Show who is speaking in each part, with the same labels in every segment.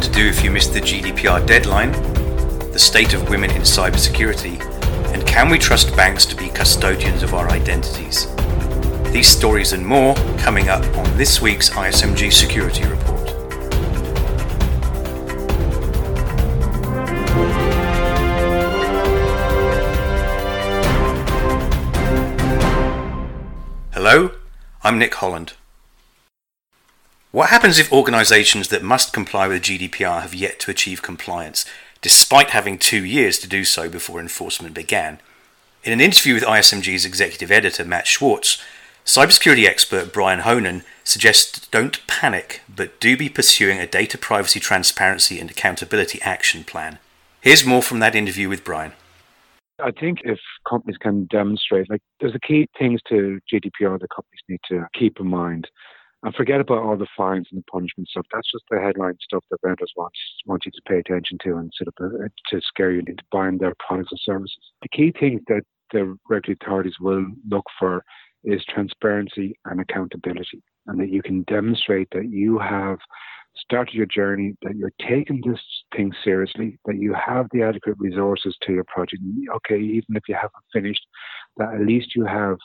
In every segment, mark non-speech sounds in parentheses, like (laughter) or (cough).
Speaker 1: to do if you missed the GDPR deadline, the state of women in cybersecurity, and can we trust banks to be custodians of our identities? These stories and more coming up on this week's ISMG Security Report. Hello, I'm Nick Holland. What happens if organisations that must comply with GDPR have yet to achieve compliance, despite having two years to do so before enforcement began? In an interview with ISMG's executive editor Matt Schwartz, cybersecurity expert Brian Honan suggests don't panic, but do be pursuing a data privacy transparency and accountability action plan. Here's more from that interview with Brian.
Speaker 2: I think if companies can demonstrate, like, there's a key things to GDPR that companies need to keep in mind. And forget about all the fines and the punishment stuff. That's just the headline stuff that vendors want, want you to pay attention to and sort of to scare you into buying their products and services. The key thing that the regulatory authorities will look for is transparency and accountability, and that you can demonstrate that you have started your journey, that you're taking this thing seriously, that you have the adequate resources to your project. Okay, even if you haven't finished, that at least you have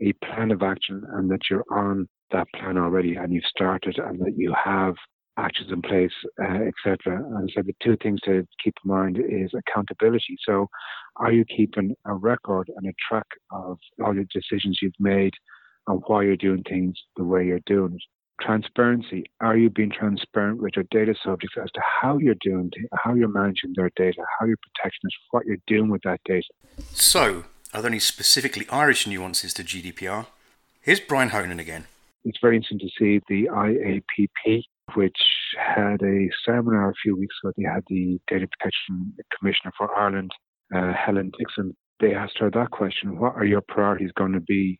Speaker 2: a plan of action and that you're on that plan already and you've started and that you have actions in place, uh, etc. And so the two things to keep in mind is accountability. So, are you keeping a record and a track of all the decisions you've made and why you're doing things the way you're doing it? transparency. Are you being transparent with your data subjects as to how you're doing, how you're managing their data, how you're protecting it, what you're doing with that data?
Speaker 1: So, are there any specifically Irish nuances to GDPR? Here's Brian Honan again.
Speaker 2: It's very interesting to see the IAPP, which had a seminar a few weeks ago. They had the Data Protection Commissioner for Ireland, uh, Helen Dixon. They asked her that question What are your priorities going to be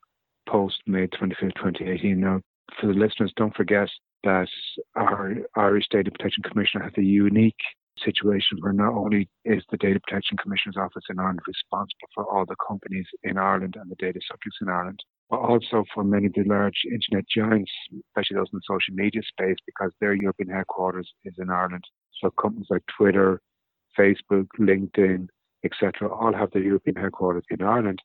Speaker 2: post May 25th, 2018? Now, for the listeners, don't forget that our Irish Data Protection Commissioner has a unique situation where not only is the Data Protection Commissioner's Office in Ireland responsible for all the companies in Ireland and the data subjects in Ireland, but also for many of the large internet giants, especially those in the social media space, because their European headquarters is in Ireland. So companies like Twitter, Facebook, LinkedIn, etc., all have their European headquarters in Ireland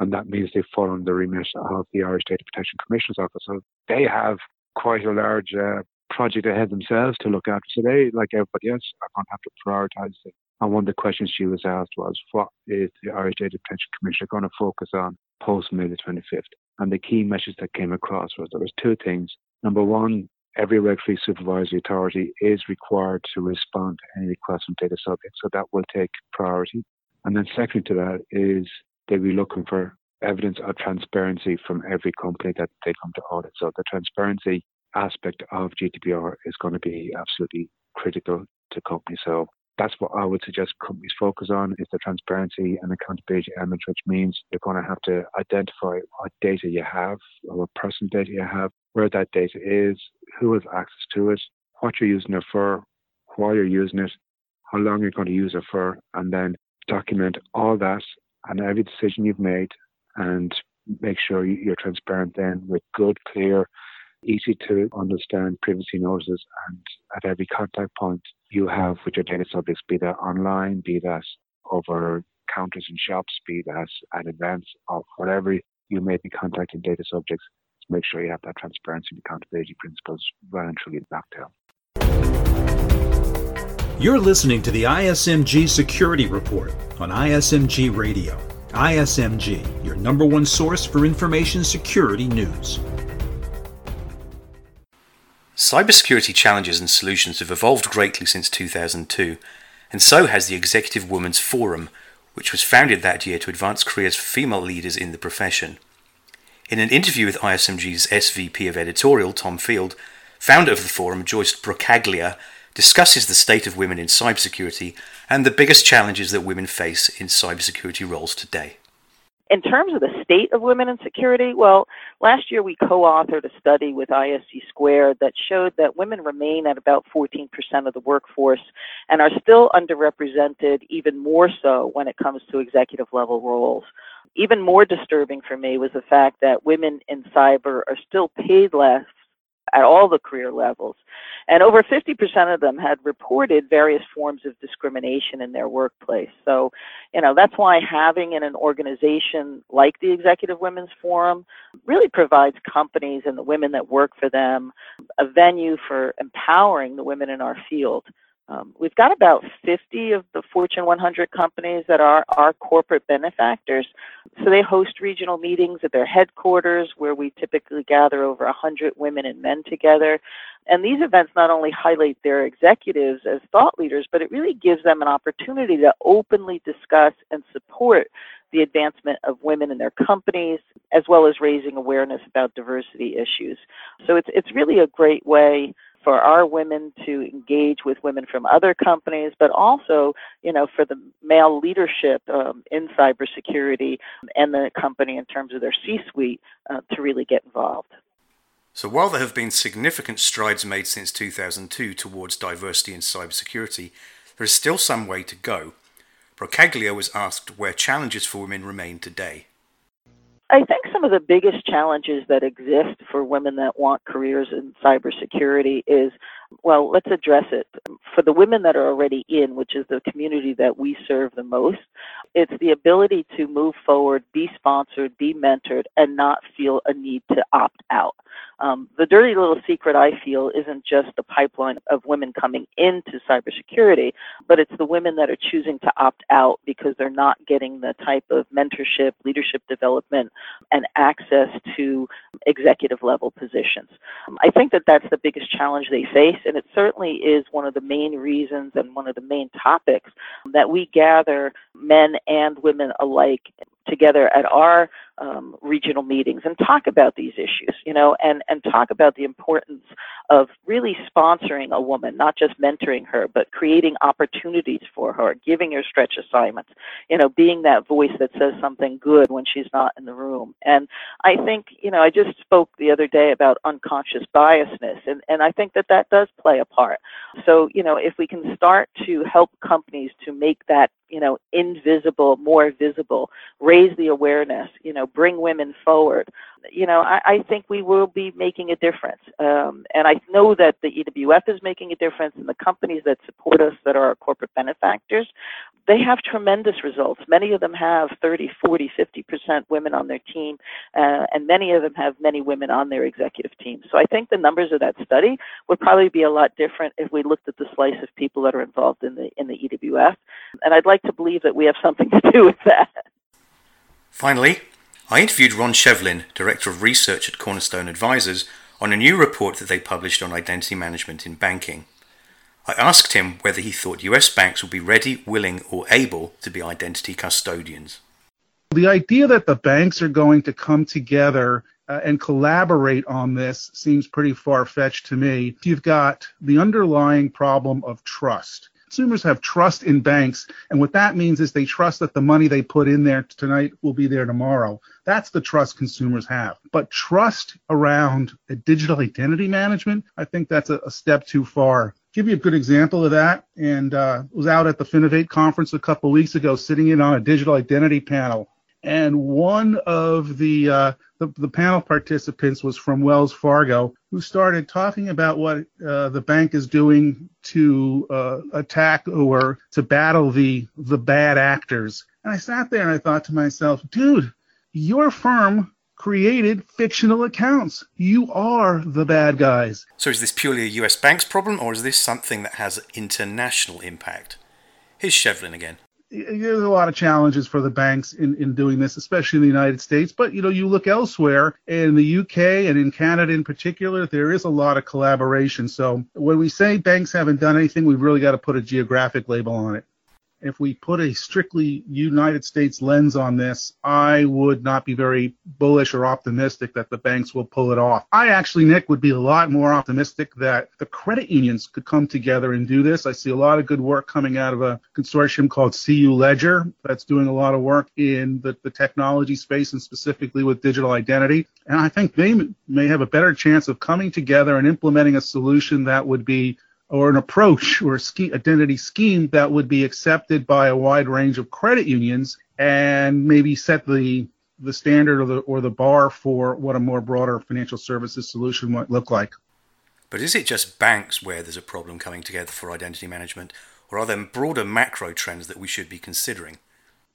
Speaker 2: and that means they fall under the remit of the Irish Data Protection Commissioner's Office. So they have quite a large uh, project ahead themselves to look after. So they, like everybody else, are going to have to prioritise it. And one of the questions she was asked was, what is the Irish Data Protection Commissioner going to focus on post May the 25th? And the key message that came across was there was two things. Number one, every regulatory supervisory authority is required to respond to any request from data subjects, so that will take priority. And then second to that is they'll be looking for evidence of transparency from every company that they come to audit. So the transparency aspect of GDPR is going to be absolutely critical to companies. So that's what I would suggest companies focus on is the transparency and accountability element, which means you're going to have to identify what data you have or what personal data you have, where that data is, who has access to it, what you're using it for, why you're using it, how long you're going to use it for, and then document all that and every decision you've made and make sure you're transparent then with good, clear, easy to understand privacy notices and at every contact point you have with your data subjects, be that online, be that over counters in shops, be that at events or whatever you may be contacting data subjects, make sure you have that transparency and accountability principles well and truly backed down.
Speaker 3: You're listening to the ISMG Security Report on ISMG Radio. ISMG, your number one source for information security news.
Speaker 1: Cybersecurity challenges and solutions have evolved greatly since 2002, and so has the Executive Women's Forum, which was founded that year to advance careers for female leaders in the profession. In an interview with ISMG's SVP of editorial, Tom Field, founder of the forum, Joyce Brocaglia, discusses the state of women in cybersecurity and the biggest challenges that women face in cybersecurity roles today.
Speaker 4: In terms of the state of women in security, well, last year we co authored a study with ISC Squared that showed that women remain at about 14% of the workforce and are still underrepresented, even more so when it comes to executive level roles. Even more disturbing for me was the fact that women in cyber are still paid less at all the career levels. And over 50% of them had reported various forms of discrimination in their workplace. So, you know, that's why having in an organization like the Executive Women's Forum really provides companies and the women that work for them a venue for empowering the women in our field. Um, we've got about 50 of the Fortune 100 companies that are our corporate benefactors. So they host regional meetings at their headquarters where we typically gather over 100 women and men together. And these events not only highlight their executives as thought leaders, but it really gives them an opportunity to openly discuss and support the advancement of women in their companies, as well as raising awareness about diversity issues. So it's, it's really a great way for our women to engage with women from other companies, but also, you know, for the male leadership um, in cybersecurity and the company in terms of their C-suite uh, to really get involved.
Speaker 1: So while there have been significant strides made since 2002 towards diversity in cybersecurity, there is still some way to go. Brocaglia was asked where challenges for women remain today.
Speaker 4: I think some of the biggest challenges that exist for women that want careers in cybersecurity is, well, let's address it. For the women that are already in, which is the community that we serve the most, it's the ability to move forward, be sponsored, be mentored, and not feel a need to opt out. Um, the dirty little secret I feel isn't just the pipeline of women coming into cybersecurity, but it's the women that are choosing to opt out because they're not getting the type of mentorship, leadership development, and access to executive level positions. Um, I think that that's the biggest challenge they face, and it certainly is one of the main reasons and one of the main topics that we gather men and women alike together at our um, regional meetings and talk about these issues, you know, and, and talk about the importance of really sponsoring a woman, not just mentoring her, but creating opportunities for her, giving her stretch assignments, you know, being that voice that says something good when she's not in the room. And I think, you know, I just spoke the other day about unconscious biasness, and, and I think that that does play a part. So, you know, if we can start to help companies to make that, you know, invisible more visible, raise the awareness, you know, bring women forward, you know, I, I think we will be making a difference. Um, and I know that the EWF is making a difference, and the companies that support us that are our corporate benefactors, they have tremendous results. Many of them have 30, 40, 50% women on their team, uh, and many of them have many women on their executive team. So I think the numbers of that study would probably be a lot different if we looked at the slice of people that are involved in the in the EWF. And I'd like to believe that we have something (laughs) to do with that.
Speaker 1: Finally, I interviewed Ron Shevlin, Director of Research at Cornerstone Advisors, on a new report that they published on identity management in banking. I asked him whether he thought US banks would be ready, willing, or able to be identity custodians.
Speaker 5: The idea that the banks are going to come together uh, and collaborate on this seems pretty far fetched to me. You've got the underlying problem of trust consumers have trust in banks, and what that means is they trust that the money they put in there tonight will be there tomorrow. That's the trust consumers have. But trust around digital identity management, I think that's a, a step too far give you a good example of that. And uh, was out at the Finovate conference a couple weeks ago, sitting in on a digital identity panel and one of the, uh, the, the panel participants was from Wells Fargo, who started talking about what uh, the bank is doing to uh, attack or to battle the the bad actors. And I sat there and I thought to myself, dude, your firm created fictional accounts. You are the bad guys.
Speaker 1: So is this purely a US banks problem, or is this something that has international impact? Here's Shevlin again
Speaker 5: there's a lot of challenges for the banks in, in doing this, especially in the United States. But you know, you look elsewhere in the UK and in Canada in particular, there is a lot of collaboration. So when we say banks haven't done anything, we've really got to put a geographic label on it if we put a strictly United States lens on this, I would not be very bullish or optimistic that the banks will pull it off. I actually, Nick, would be a lot more optimistic that the credit unions could come together and do this. I see a lot of good work coming out of a consortium called CU Ledger that's doing a lot of work in the, the technology space and specifically with digital identity. And I think they may have a better chance of coming together and implementing a solution that would be or an approach or a identity scheme that would be accepted by a wide range of credit unions and maybe set the the standard or the or the bar for what a more broader financial services solution might look like.
Speaker 1: But is it just banks where there's a problem coming together for identity management, or are there broader macro trends that we should be considering?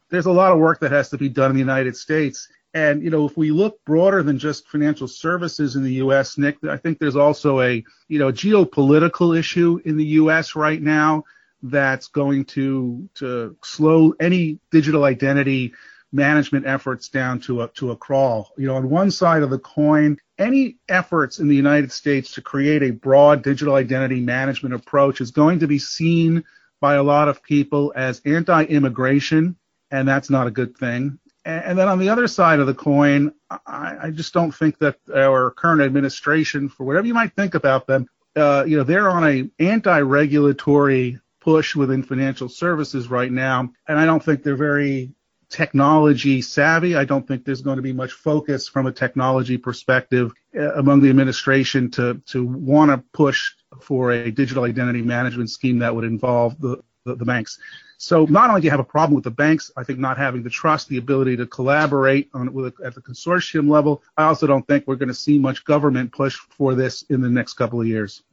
Speaker 5: There's a lot of work that has to be done in the United States. And you know, if we look broader than just financial services in the U.S., Nick, I think there's also a you know geopolitical issue in the U.S. right now that's going to to slow any digital identity management efforts down to a to a crawl. You know, on one side of the coin, any efforts in the United States to create a broad digital identity management approach is going to be seen by a lot of people as anti-immigration, and that's not a good thing. And then on the other side of the coin, I, I just don't think that our current administration, for whatever you might think about them, uh, you know, they're on a anti-regulatory push within financial services right now, and I don't think they're very technology savvy. I don't think there's going to be much focus from a technology perspective uh, among the administration to to want to push for a digital identity management scheme that would involve the, the, the banks. So not only do you have a problem with the banks, I think not having the trust, the ability to collaborate on with at the consortium level. I also don't think we're going to see much government push for this in the next couple of years.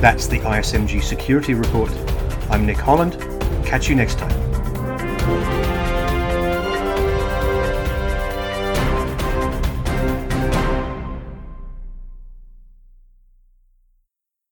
Speaker 1: That's the ISMG Security Report. I'm Nick Holland. Catch you next time.